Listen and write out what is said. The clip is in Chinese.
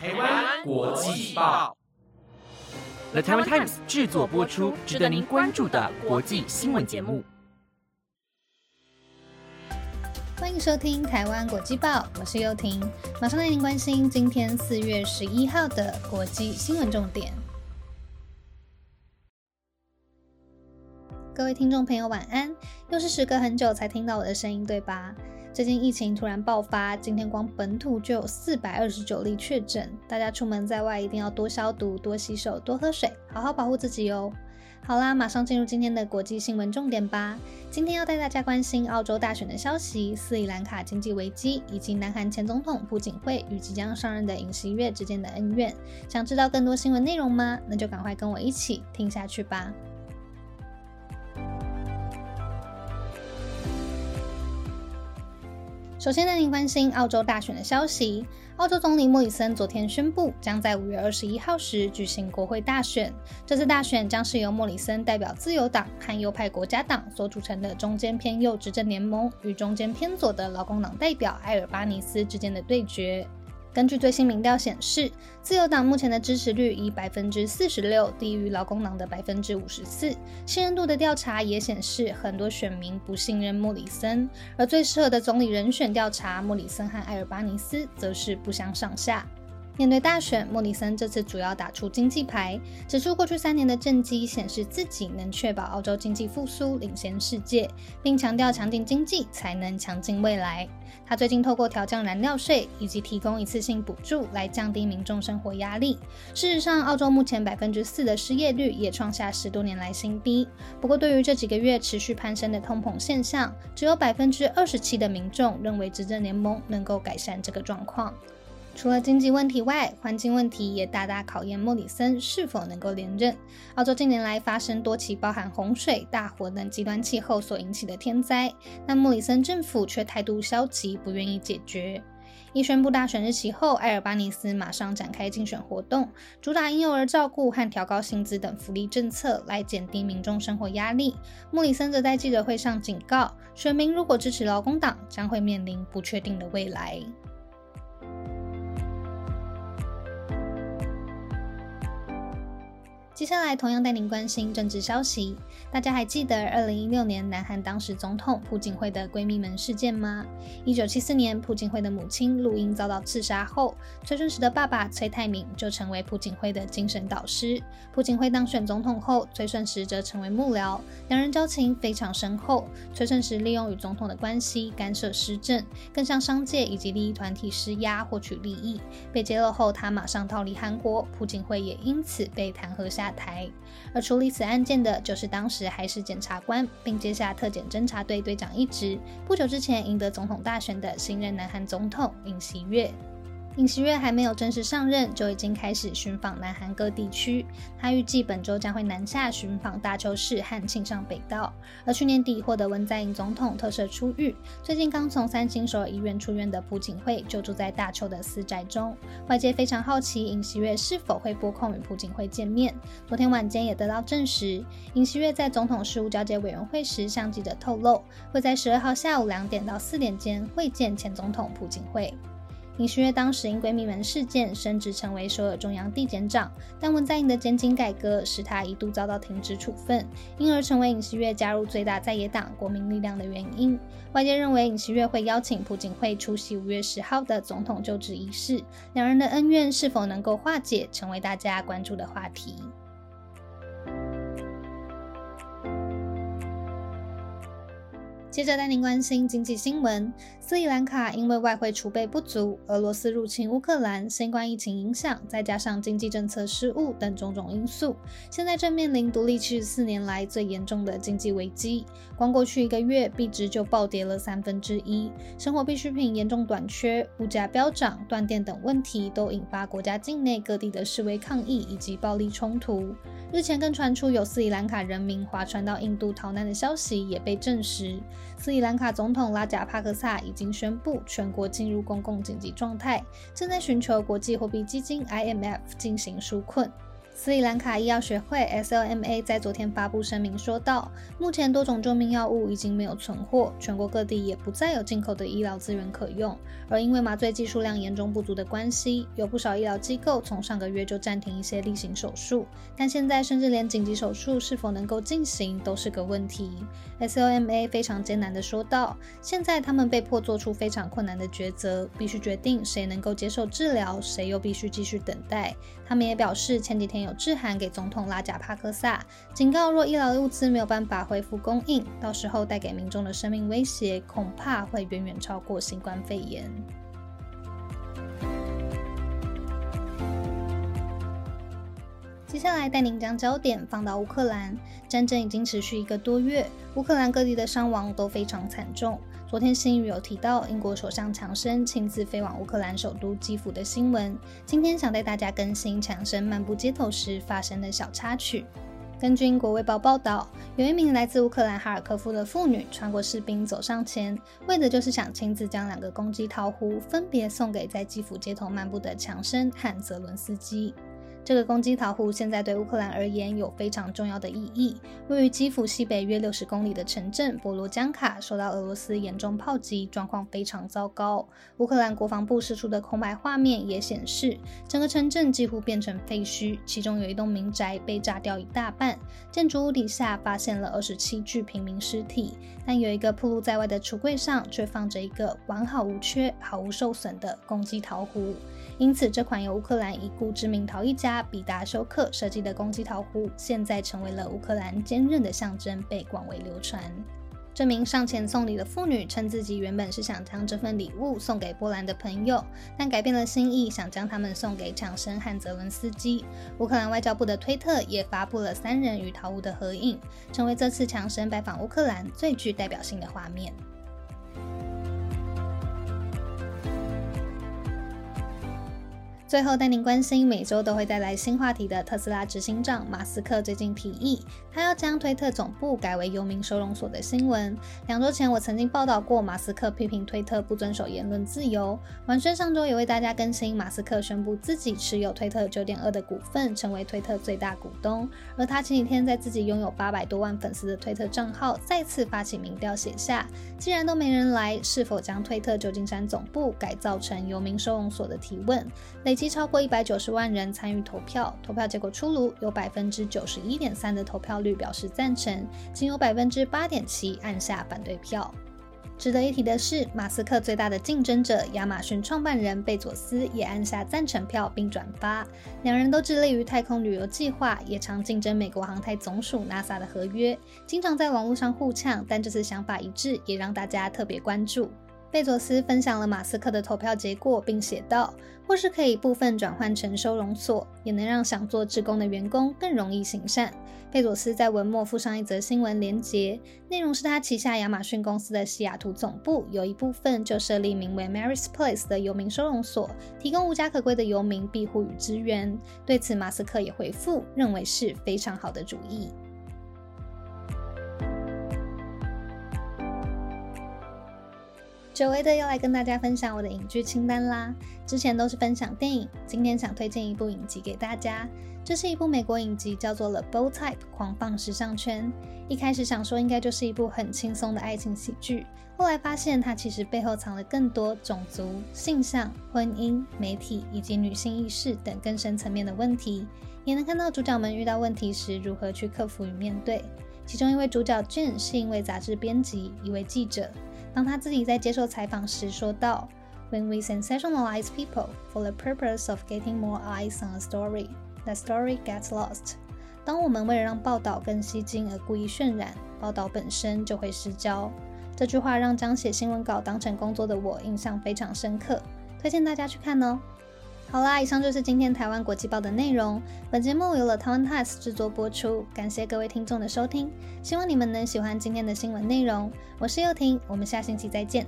台湾国际报，The Taiwan Times 制作播出，值得您关注的国际新闻节目。欢迎收听台湾国际报，我是优婷，马上带您关心今天四月十一号的国际新闻重点。各位听众朋友，晚安！又是时隔很久才听到我的声音，对吧？最近疫情突然爆发，今天光本土就有四百二十九例确诊，大家出门在外一定要多消毒、多洗手、多喝水，好好保护自己哦。好啦，马上进入今天的国际新闻重点吧。今天要带大家关心澳洲大选的消息、斯里兰卡经济危机，以及南韩前总统朴槿惠与即将上任的尹锡悦之间的恩怨。想知道更多新闻内容吗？那就赶快跟我一起听下去吧。首先带您关心澳洲大选的消息。澳洲总理莫里森昨天宣布，将在五月二十一号时举行国会大选。这次大选将是由莫里森代表自由党和右派国家党所组成的中间偏右执政联盟，与中间偏左的劳工党代表埃尔巴尼斯之间的对决。根据最新民调显示，自由党目前的支持率以百分之四十六低于劳工党的百分之五十四。信任度的调查也显示，很多选民不信任莫里森，而最适合的总理人选调查，莫里森和埃尔巴尼斯则是不相上下。面对大选，莫里森这次主要打出经济牌，指出过去三年的政绩显示自己能确保澳洲经济复苏，领先世界，并强调强劲经济才能强劲未来。他最近透过调降燃料税以及提供一次性补助来降低民众生活压力。事实上，澳洲目前百分之四的失业率也创下十多年来新低。不过，对于这几个月持续攀升的通膨现象，只有百分之二十七的民众认为执政联盟能够改善这个状况。除了经济问题外，环境问题也大大考验莫里森是否能够连任。澳洲近年来发生多起包含洪水、大火等极端气候所引起的天灾，但莫里森政府却态度消极，不愿意解决。一宣布大选日期后，埃尔巴尼斯马上展开竞选活动，主打婴幼儿照顾和调高薪资等福利政策来减低民众生活压力。莫里森则在记者会上警告，选民如果支持劳工党，将会面临不确定的未来。接下来同样带您关心政治消息。大家还记得二零一六年南韩当时总统朴槿惠的闺蜜门事件吗？一九七四年，朴槿惠的母亲陆英遭到刺杀后，崔顺实的爸爸崔泰敏就成为朴槿惠的精神导师。朴槿惠当选总统后，崔顺实则成为幕僚，两人交情非常深厚。崔顺实利用与总统的关系干涉施政，更向商界以及利益团体施压获取利益。被揭露后，他马上逃离韩国，朴槿惠也因此被弹劾下。台，而处理此案件的就是当时还是检察官，并接下特检侦查队队长一职，不久之前赢得总统大选的新任南韩总统尹锡悦。尹锡悦还没有正式上任，就已经开始寻访南韩各地区。他预计本周将会南下寻访大邱市和庆尚北道。而去年底获得文在寅总统特赦出狱，最近刚从三星首尔医院出院的朴槿惠就住在大邱的私宅中。外界非常好奇尹锡悦是否会拨空与朴槿惠见面。昨天晚间也得到证实，尹锡悦在总统事务交接委员会时向记者透露，会在十二号下午两点到四点间会见前总统朴槿惠。尹锡悦当时因闺蜜门事件升职成为首尔中央地检长，但文在寅的检警改革使他一度遭到停职处分，因而成为尹锡悦加入最大在野党国民力量的原因。外界认为尹锡悦会邀请朴槿惠出席五月十号的总统就职仪式，两人的恩怨是否能够化解，成为大家关注的话题。接着带您关心经济新闻。斯里兰卡因为外汇储备不足、俄罗斯入侵乌克兰、新冠疫情影响，再加上经济政策失误等种种因素，现在正面临独立七十四年来最严重的经济危机。光过去一个月，币值就暴跌了三分之一，生活必需品严重短缺，物价飙涨、断电等问题都引发国家境内各地的示威抗议以及暴力冲突。日前更传出有斯里兰卡人民划船到印度逃难的消息，也被证实。斯里兰卡总统拉贾帕克萨已经宣布全国进入公共紧急状态，正在寻求国际货币基金 IMF 进行纾困。斯里兰卡医药学会 （SLMA） 在昨天发布声明说道，目前多种救命药物已经没有存货，全国各地也不再有进口的医疗资源可用。而因为麻醉技术量严重不足的关系，有不少医疗机构从上个月就暂停一些例行手术，但现在甚至连紧急手术是否能够进行都是个问题。SLMA 非常艰难地说道，现在他们被迫做出非常困难的抉择，必须决定谁能够接受治疗，谁又必须继续等待。他们也表示，前几天有。有致函给总统拉贾帕克萨，警告若医疗物资没有办法恢复供应，到时候带给民众的生命威胁恐怕会远远超过新冠肺炎。接下来带您将焦点放到乌克兰，战争已经持续一个多月，乌克兰各地的伤亡都非常惨重。昨天新语有提到英国首相强生亲自飞往乌克兰首都基辅的新闻。今天想带大家更新强生漫步街头时发生的小插曲。根据英国卫报报道，有一名来自乌克兰哈尔科夫的妇女穿过士兵走上前，为的就是想亲自将两个公鸡桃核分别送给在基辅街头漫步的强生和泽伦斯基。这个攻击桃户现在对乌克兰而言有非常重要的意义。位于基辅西北约六十公里的城镇波罗江卡受到俄罗斯严重炮击，状况非常糟糕。乌克兰国防部释出的空白画面也显示，整个城镇几乎变成废墟，其中有一栋民宅被炸掉一大半，建筑物底下发现了二十七具平民尸体，但有一个暴露在外的橱柜上却放着一个完好无缺、毫无受损的攻击桃核。因此，这款由乌克兰已故知名陶艺家比达修克设计的公鸡桃壶，现在成为了乌克兰坚韧的象征，被广为流传。这名上前送礼的妇女称，自己原本是想将这份礼物送给波兰的朋友，但改变了心意，想将他们送给强生和泽伦斯基。乌克兰外交部的推特也发布了三人与桃物的合影，成为这次强生拜访乌克兰最具代表性的画面。最后带您关心每周都会带来新话题的特斯拉执行长马斯克最近提议，他要将推特总部改为游民收容所的新闻。两周前我曾经报道过马斯克批评推特不遵守言论自由。晚宣上周也为大家更新，马斯克宣布自己持有推特九点二的股份，成为推特最大股东。而他前几天在自己拥有八百多万粉丝的推特账号再次发起民调，写下既然都没人来，是否将推特旧金山总部改造成游民收容所的提问。累积超过一百九十万人参与投票，投票结果出炉，有百分之九十一点三的投票率表示赞成，仅有百分之八点七按下反对票。值得一提的是，马斯克最大的竞争者亚马逊创办人贝佐斯也按下赞成票并转发。两人都致力于太空旅游计划，也常竞争美国航太总署 NASA 的合约，经常在网络上互呛。但这次想法一致，也让大家特别关注。贝佐斯分享了马斯克的投票结果，并写道：“或是可以部分转换成收容所，也能让想做志工的员工更容易行善。”贝佐斯在文末附上一则新闻连结，内容是他旗下亚马逊公司的西雅图总部有一部分就设立名为 Mary's Place 的游民收容所，提供无家可归的游民庇护与支援。对此，马斯克也回复，认为是非常好的主意。久违的又来跟大家分享我的影剧清单啦！之前都是分享电影，今天想推荐一部影集给大家。这是一部美国影集，叫做《The Bold Type》狂放时尚圈。一开始想说应该就是一部很轻松的爱情喜剧，后来发现它其实背后藏了更多种族、性向、婚姻、媒体以及女性意识等更深层面的问题，也能看到主角们遇到问题时如何去克服与面对。其中一位主角 Jane 是一位杂志编辑，一位记者。当他自己在接受采访时说道：“When we sensationalize people for the purpose of getting more eyes on a story, the story gets lost。”当我们为了让报道更吸睛而故意渲染，报道本身就会失焦。这句话让将写新闻稿当成工作的我印象非常深刻，推荐大家去看哦。好啦，以上就是今天台湾国际报的内容。本节目由了台湾 Times 制作播出，感谢各位听众的收听，希望你们能喜欢今天的新闻内容。我是幼婷，我们下星期再见。